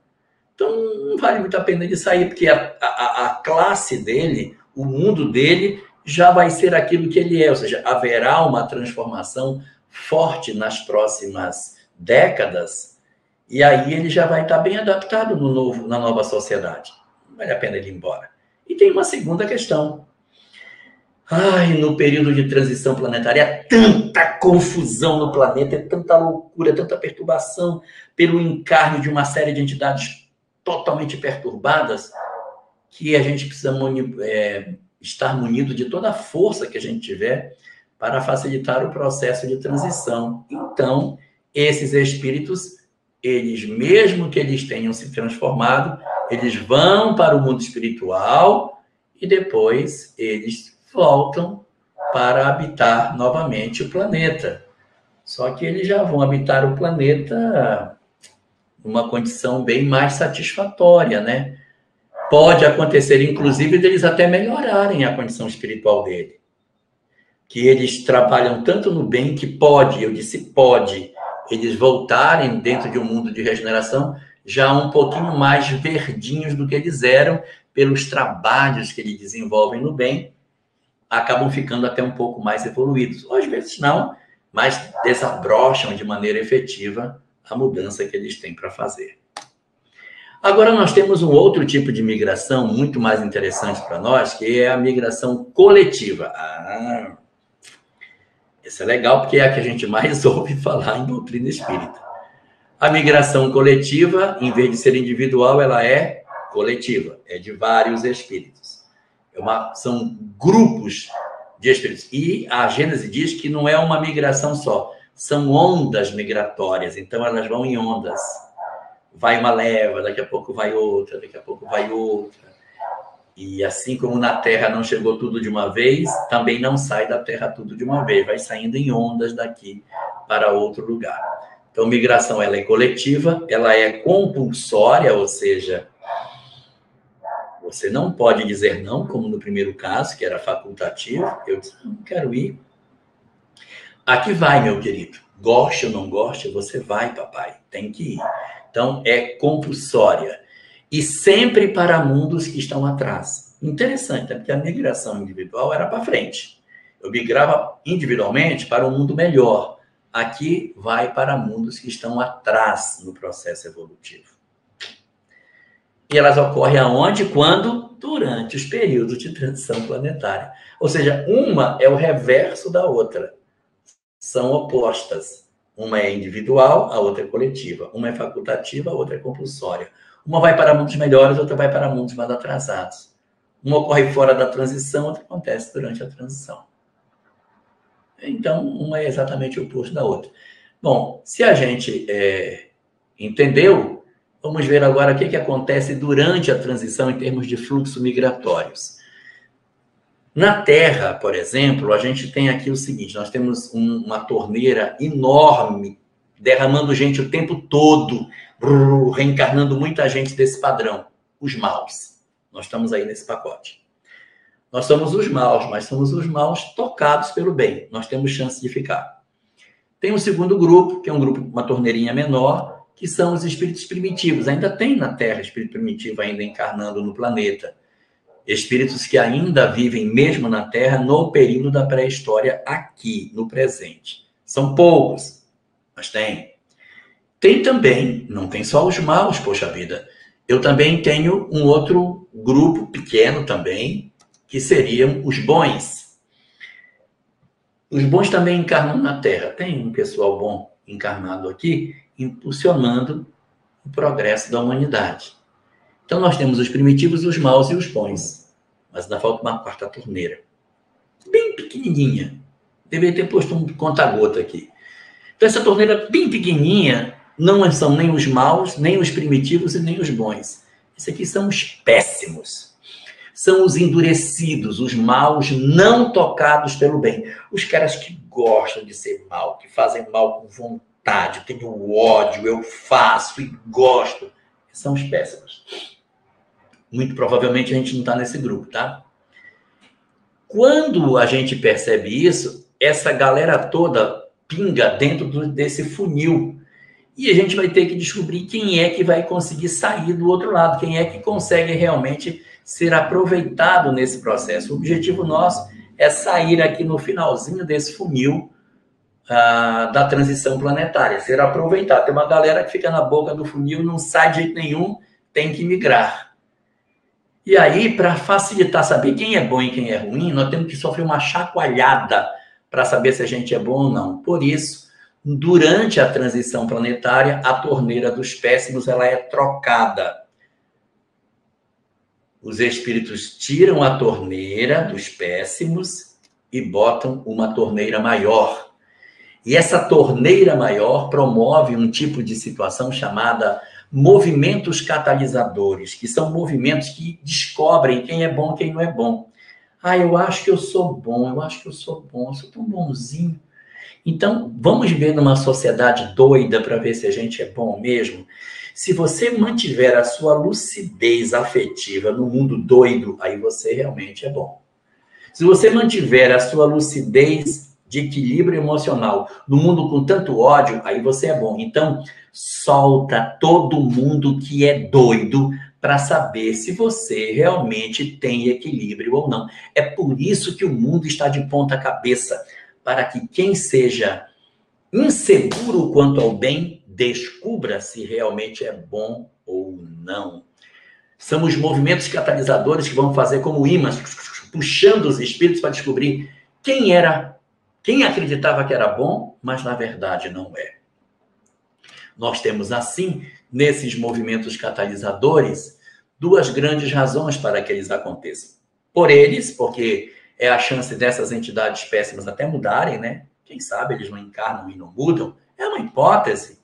Então, não vale muito a pena ele sair, porque a, a, a classe dele, o mundo dele, já vai ser aquilo que ele é, ou seja, haverá uma transformação forte nas próximas décadas, e aí ele já vai estar bem adaptado no novo, na nova sociedade. Não vale a pena ele ir embora. E tem uma segunda questão. Ai, no período de transição planetária, é tanta confusão no planeta, é tanta loucura, tanta perturbação pelo encarne de uma série de entidades totalmente perturbadas, que a gente precisa é, estar munido de toda a força que a gente tiver para facilitar o processo de transição. Então, esses espíritos, eles, mesmo que eles tenham se transformado, eles vão para o mundo espiritual e depois eles voltam para habitar novamente o planeta. Só que eles já vão habitar o planeta uma condição bem mais satisfatória, né? Pode acontecer, inclusive, deles até melhorarem a condição espiritual dele. Que eles trabalham tanto no bem que pode, eu disse pode, eles voltarem dentro de um mundo de regeneração já um pouquinho mais verdinhos do que eles eram pelos trabalhos que eles desenvolvem no bem, acabam ficando até um pouco mais evoluídos. Ou às vezes não, mas desabrocham de maneira efetiva a mudança que eles têm para fazer. Agora nós temos um outro tipo de migração muito mais interessante para nós, que é a migração coletiva. Ah, isso é legal porque é a que a gente mais ouve falar em doutrina espírita. A migração coletiva, em vez de ser individual, ela é coletiva, é de vários espíritos. É uma, são grupos de espíritos. E a Gênese diz que não é uma migração só, são ondas migratórias, então elas vão em ondas. Vai uma leva, daqui a pouco vai outra, daqui a pouco vai outra. E assim como na Terra não chegou tudo de uma vez, também não sai da Terra tudo de uma vez, vai saindo em ondas daqui para outro lugar. Então, migração ela é coletiva, ela é compulsória, ou seja, você não pode dizer não, como no primeiro caso, que era facultativo. Eu disse, não quero ir, Aqui vai, meu querido. Goste ou não goste, você vai, papai. Tem que ir. Então, é compulsória. E sempre para mundos que estão atrás. Interessante, né? porque a migração individual era para frente. Eu migrava individualmente para um mundo melhor. aqui vai para mundos que estão atrás no processo evolutivo. E elas ocorrem aonde? Quando? Durante os períodos de transição planetária. Ou seja, uma é o reverso da outra. São opostas. Uma é individual, a outra é coletiva. Uma é facultativa, a outra é compulsória. Uma vai para mundos melhores, outra vai para mundos mais atrasados. Uma ocorre fora da transição, outra acontece durante a transição. Então, uma é exatamente o oposto da outra. Bom, se a gente é, entendeu, vamos ver agora o que, que acontece durante a transição em termos de fluxo migratórios. Na Terra, por exemplo, a gente tem aqui o seguinte: nós temos um, uma torneira enorme, derramando gente o tempo todo, reencarnando muita gente desse padrão, os maus. Nós estamos aí nesse pacote. Nós somos os maus, mas somos os maus tocados pelo bem. Nós temos chance de ficar. Tem um segundo grupo, que é um grupo, uma torneirinha menor, que são os espíritos primitivos. Ainda tem na Terra espírito primitivo ainda encarnando no planeta. Espíritos que ainda vivem mesmo na Terra no período da pré-história aqui, no presente. São poucos, mas tem. Tem também, não tem só os maus, poxa vida. Eu também tenho um outro grupo pequeno também, que seriam os bons. Os bons também encarnam na Terra. Tem um pessoal bom encarnado aqui, impulsionando o progresso da humanidade. Então nós temos os primitivos, os maus e os bons. Mas ainda falta uma quarta torneira. Bem pequenininha. Deveria ter posto um conta-gota aqui. Então essa torneira bem pequenininha não são nem os maus, nem os primitivos e nem os bons. Esses aqui são os péssimos são os endurecidos, os maus não tocados pelo bem. Os caras que gostam de ser mal, que fazem mal com vontade, eu tenho ódio, eu faço e gosto. São os péssimos. Muito provavelmente a gente não está nesse grupo, tá? Quando a gente percebe isso, essa galera toda pinga dentro do, desse funil. E a gente vai ter que descobrir quem é que vai conseguir sair do outro lado, quem é que consegue realmente ser aproveitado nesse processo. O objetivo nosso é sair aqui no finalzinho desse funil uh, da transição planetária, ser aproveitado. Tem uma galera que fica na boca do funil, não sai de jeito nenhum, tem que migrar. E aí, para facilitar saber quem é bom e quem é ruim, nós temos que sofrer uma chacoalhada para saber se a gente é bom ou não. Por isso, durante a transição planetária, a torneira dos péssimos ela é trocada os espíritos tiram a torneira dos péssimos e botam uma torneira maior. E essa torneira maior promove um tipo de situação chamada movimentos catalisadores, que são movimentos que descobrem quem é bom e quem não é bom. Ah, eu acho que eu sou bom, eu acho que eu sou bom, eu sou tão bonzinho. Então, vamos ver numa sociedade doida para ver se a gente é bom mesmo. Se você mantiver a sua lucidez afetiva no mundo doido, aí você realmente é bom. Se você mantiver a sua lucidez de equilíbrio emocional no mundo com tanto ódio, aí você é bom. Então, solta todo mundo que é doido para saber se você realmente tem equilíbrio ou não. É por isso que o mundo está de ponta cabeça, para que quem seja inseguro quanto ao bem descubra se realmente é bom ou não. São os movimentos catalisadores que vão fazer como imãs, puxando os espíritos para descobrir quem era, quem acreditava que era bom, mas na verdade não é. Nós temos assim, nesses movimentos catalisadores, duas grandes razões para que eles aconteçam. Por eles, porque é a chance dessas entidades péssimas até mudarem, né? Quem sabe eles não encarnam e não mudam. É uma hipótese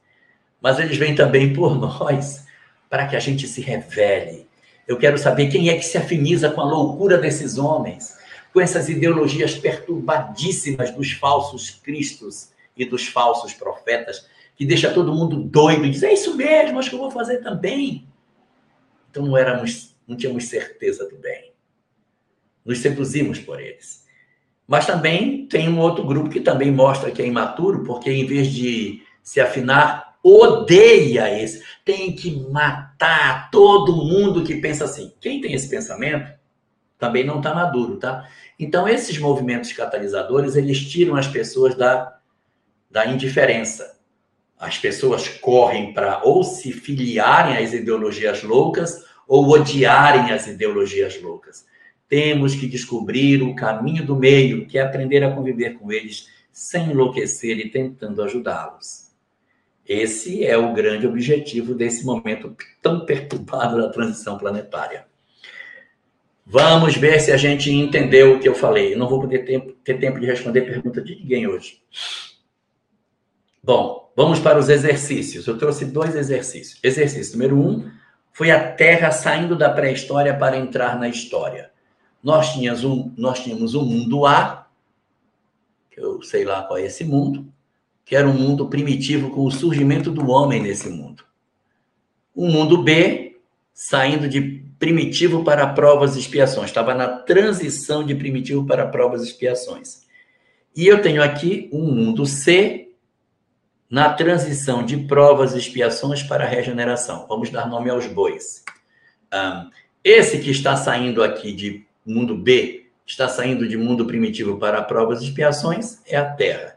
mas eles vêm também por nós para que a gente se revele. Eu quero saber quem é que se afiniza com a loucura desses homens, com essas ideologias perturbadíssimas dos falsos cristos e dos falsos profetas, que deixa todo mundo doido e diz: é isso mesmo, acho que eu vou fazer também. Então não éramos, não tínhamos certeza do bem. Nos seduzimos por eles. Mas também tem um outro grupo que também mostra que é imaturo, porque em vez de se afinar odeia esse. Tem que matar todo mundo que pensa assim. Quem tem esse pensamento também não está maduro, tá? Então, esses movimentos catalisadores, eles tiram as pessoas da da indiferença. As pessoas correm para ou se filiarem às ideologias loucas ou odiarem as ideologias loucas. Temos que descobrir o caminho do meio, que é aprender a conviver com eles sem enlouquecer e tentando ajudá-los. Esse é o grande objetivo desse momento tão perturbado da transição planetária. Vamos ver se a gente entendeu o que eu falei. Eu não vou poder ter, ter tempo de responder pergunta de ninguém hoje. Bom, vamos para os exercícios. Eu trouxe dois exercícios. Exercício número um foi a Terra saindo da pré-história para entrar na história. Nós tínhamos um, nós tínhamos um mundo A, que eu sei lá qual é esse mundo, que era um mundo primitivo com o surgimento do homem nesse mundo. Um mundo B, saindo de primitivo para provas e expiações. Estava na transição de primitivo para provas e expiações. E eu tenho aqui um mundo C na transição de provas e expiações para regeneração. Vamos dar nome aos bois. Esse que está saindo aqui de mundo B, está saindo de mundo primitivo para provas e expiações, é a Terra.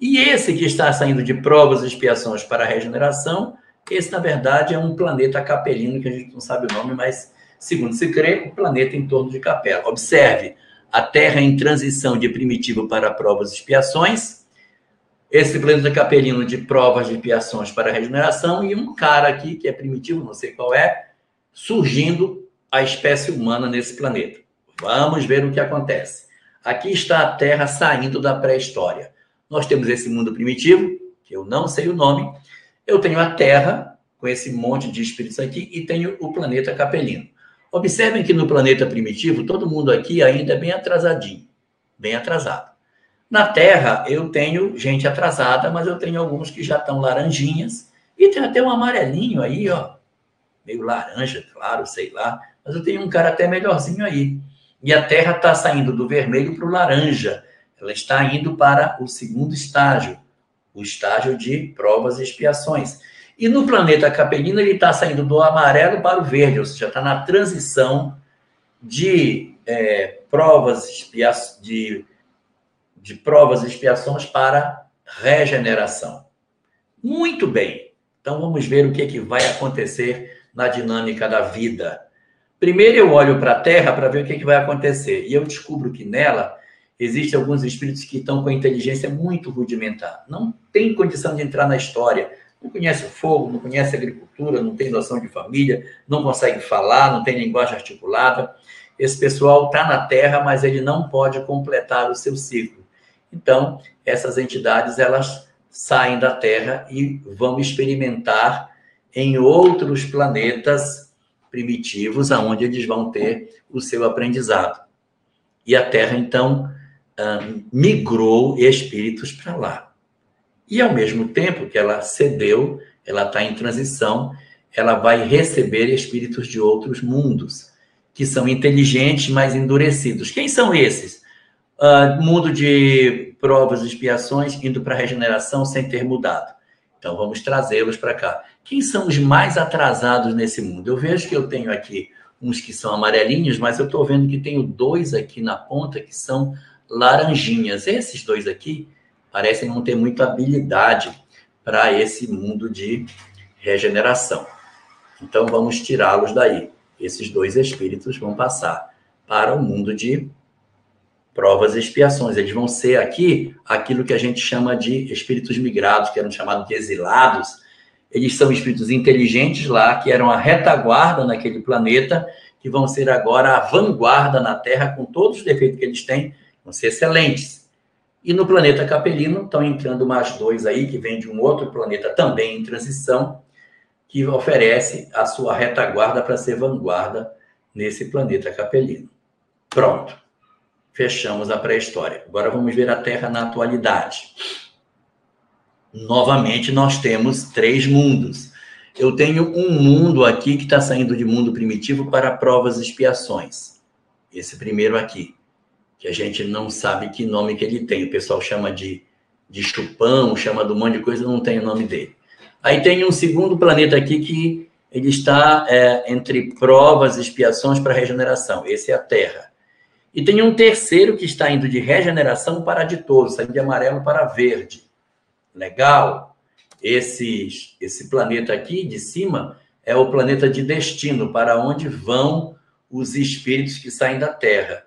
E esse que está saindo de provas e expiações para regeneração, esse, na verdade, é um planeta capelino, que a gente não sabe o nome, mas Segundo se crê, o planeta em torno de Capela. Observe, a Terra em transição de primitivo para provas e expiações, esse planeta capelino de provas e expiações para regeneração, e um cara aqui, que é primitivo, não sei qual é, surgindo a espécie humana nesse planeta. Vamos ver o que acontece. Aqui está a Terra saindo da pré-história. Nós temos esse mundo primitivo, que eu não sei o nome. Eu tenho a Terra, com esse monte de espíritos aqui, e tenho o planeta capelino. Observem que no planeta primitivo, todo mundo aqui ainda é bem atrasadinho, bem atrasado. Na Terra, eu tenho gente atrasada, mas eu tenho alguns que já estão laranjinhas, e tem até um amarelinho aí, ó, meio laranja, claro, sei lá, mas eu tenho um cara até melhorzinho aí. E a Terra está saindo do vermelho para o laranja, ela está indo para o segundo estágio, o estágio de provas e expiações. E no planeta Capelino, ele está saindo do amarelo para o verde, ou seja, está na transição de é, provas expia de, de provas expiações para regeneração. Muito bem. Então vamos ver o que, é que vai acontecer na dinâmica da vida. Primeiro eu olho para a Terra para ver o que, é que vai acontecer. E eu descubro que nela existem alguns espíritos que estão com a inteligência muito rudimentar. Não tem condição de entrar na história não conhece o fogo, não conhece a agricultura, não tem noção de família, não consegue falar, não tem linguagem articulada. Esse pessoal está na Terra, mas ele não pode completar o seu ciclo. Então, essas entidades elas saem da Terra e vão experimentar em outros planetas primitivos, aonde eles vão ter o seu aprendizado. E a Terra então migrou espíritos para lá. E ao mesmo tempo que ela cedeu, ela está em transição, ela vai receber espíritos de outros mundos, que são inteligentes, mas endurecidos. Quem são esses? Uh, mundo de provas e expiações, indo para a regeneração sem ter mudado. Então vamos trazê-los para cá. Quem são os mais atrasados nesse mundo? Eu vejo que eu tenho aqui uns que são amarelinhos, mas eu estou vendo que tenho dois aqui na ponta que são laranjinhas. Esses dois aqui parecem não ter muita habilidade para esse mundo de regeneração. Então vamos tirá-los daí. Esses dois espíritos vão passar para o mundo de provas e expiações. Eles vão ser aqui aquilo que a gente chama de espíritos migrados, que eram chamados de exilados. Eles são espíritos inteligentes lá, que eram a retaguarda naquele planeta, que vão ser agora a vanguarda na Terra, com todos os defeitos que eles têm, vão ser excelentes e no planeta Capelino estão entrando mais dois aí, que vem de um outro planeta também em transição, que oferece a sua retaguarda para ser vanguarda nesse planeta Capelino. Pronto. Fechamos a pré-história. Agora vamos ver a Terra na atualidade. Novamente, nós temos três mundos. Eu tenho um mundo aqui que está saindo de mundo primitivo para provas e expiações. Esse primeiro aqui que a gente não sabe que nome que ele tem. O pessoal chama de, de chupão, chama de um monte de coisa, não tem o nome dele. Aí tem um segundo planeta aqui que ele está é, entre provas e expiações para regeneração. Esse é a Terra. E tem um terceiro que está indo de regeneração para ditoso, saindo de amarelo para verde. Legal. Esse, esse planeta aqui de cima é o planeta de destino, para onde vão os espíritos que saem da Terra.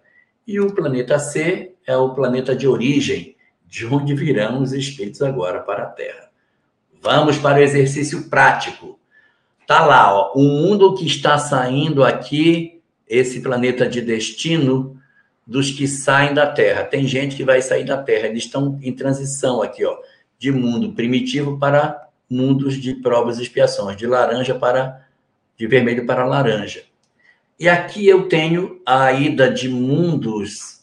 E o planeta C é o planeta de origem, de onde virão os espíritos agora para a Terra. Vamos para o exercício prático. Tá lá, ó, o mundo que está saindo aqui, esse planeta de destino dos que saem da Terra. Tem gente que vai sair da Terra, eles estão em transição aqui, ó, de mundo primitivo para mundos de provas e expiações, de laranja para de vermelho para laranja. E aqui eu tenho a ida de mundos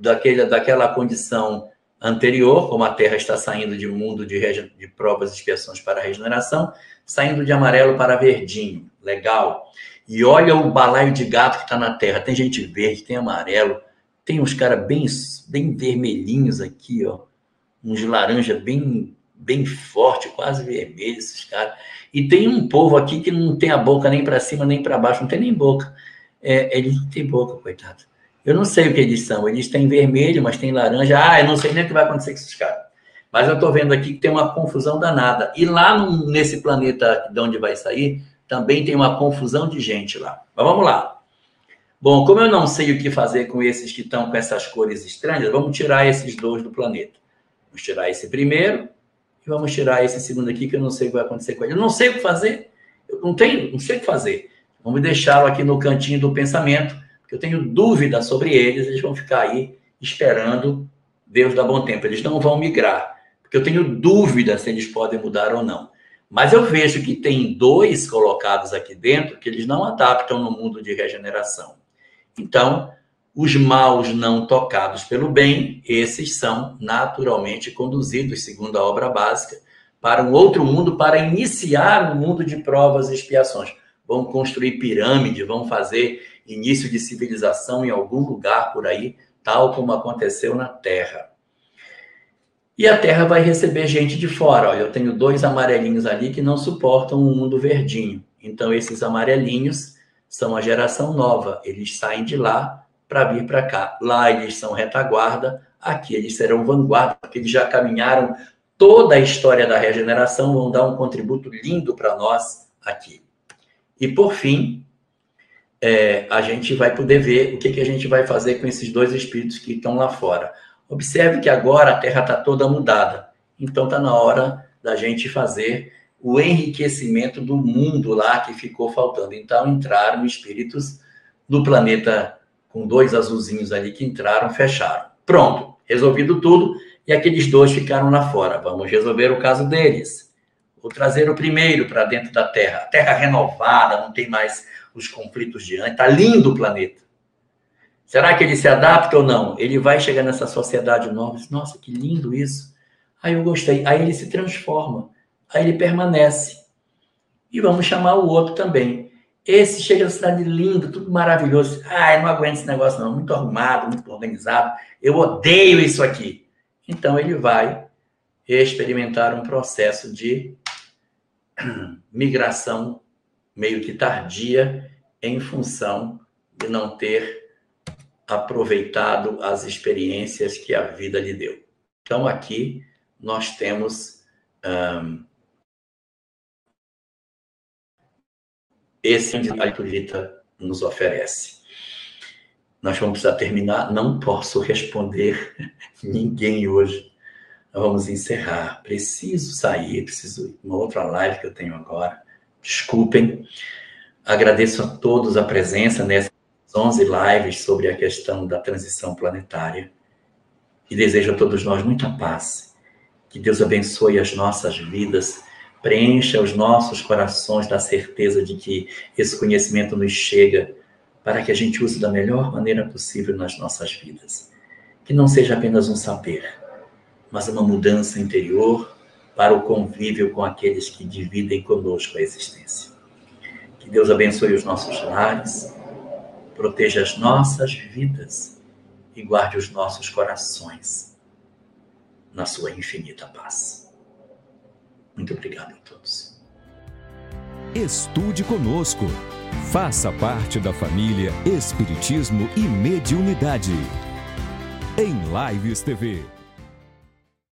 daquele, daquela condição anterior, como a Terra está saindo de mundo de, de provas e expiações para regeneração, saindo de amarelo para verdinho. Legal. E olha o balaio de gato que está na Terra. Tem gente verde, tem amarelo, tem uns caras bem, bem vermelhinhos aqui, ó. Uns laranja bem, bem forte, quase vermelho, esses caras. E tem um povo aqui que não tem a boca nem para cima nem para baixo, não tem nem boca. É, eles não têm boca, coitado. Eu não sei o que eles são. Eles têm vermelho, mas tem laranja. Ah, eu não sei nem o que vai acontecer com esses caras. Mas eu estou vendo aqui que tem uma confusão danada. E lá no, nesse planeta de onde vai sair, também tem uma confusão de gente lá. Mas vamos lá. Bom, como eu não sei o que fazer com esses que estão com essas cores estranhas, vamos tirar esses dois do planeta. Vamos tirar esse primeiro e vamos tirar esse segundo aqui, que eu não sei o que vai acontecer com ele. Eu não sei o que fazer. Eu não tenho, não sei o que fazer. Vamos deixá-lo aqui no cantinho do pensamento, porque eu tenho dúvida sobre eles, eles vão ficar aí esperando Deus dar bom tempo. Eles não vão migrar, porque eu tenho dúvida se eles podem mudar ou não. Mas eu vejo que tem dois colocados aqui dentro que eles não adaptam no mundo de regeneração. Então, os maus não tocados pelo bem, esses são naturalmente conduzidos, segundo a obra básica, para um outro mundo, para iniciar um mundo de provas e expiações vão construir pirâmide, vão fazer início de civilização em algum lugar por aí, tal como aconteceu na Terra. E a Terra vai receber gente de fora. Olha, eu tenho dois amarelinhos ali que não suportam um mundo verdinho. Então, esses amarelinhos são a geração nova. Eles saem de lá para vir para cá. Lá eles são retaguarda, aqui eles serão vanguarda, porque eles já caminharam toda a história da regeneração, vão dar um contributo lindo para nós aqui. E, por fim, é, a gente vai poder ver o que, que a gente vai fazer com esses dois espíritos que estão lá fora. Observe que agora a Terra está toda mudada. Então, está na hora da gente fazer o enriquecimento do mundo lá que ficou faltando. Então, entraram espíritos do planeta com dois azulzinhos ali que entraram, fecharam. Pronto, resolvido tudo, e aqueles dois ficaram lá fora. Vamos resolver o caso deles. Vou trazer o primeiro para dentro da Terra. Terra renovada, não tem mais os conflitos de antes. Está lindo o planeta. Será que ele se adapta ou não? Ele vai chegar nessa sociedade nova nossa, que lindo isso. Aí eu gostei. Aí ele se transforma. Aí ele permanece. E vamos chamar o outro também. Esse chega na cidade linda, tudo maravilhoso. Ah, eu não aguento esse negócio não. Muito arrumado, muito organizado. Eu odeio isso aqui. Então ele vai experimentar um processo de migração meio que tardia em função de não ter aproveitado as experiências que a vida lhe deu. Então, aqui nós temos um, esse que a liturgia nos oferece. Nós vamos precisar terminar. Não posso responder ninguém hoje vamos encerrar. Preciso sair, preciso uma outra live que eu tenho agora. Desculpem. Agradeço a todos a presença nessas 11 lives sobre a questão da transição planetária. E desejo a todos nós muita paz. Que Deus abençoe as nossas vidas, preencha os nossos corações da certeza de que esse conhecimento nos chega para que a gente use da melhor maneira possível nas nossas vidas. Que não seja apenas um saber, mas uma mudança interior para o convívio com aqueles que dividem conosco a existência. Que Deus abençoe os nossos lares, proteja as nossas vidas e guarde os nossos corações na sua infinita paz. Muito obrigado a todos. Estude conosco. Faça parte da família Espiritismo e Mediunidade. Em Lives TV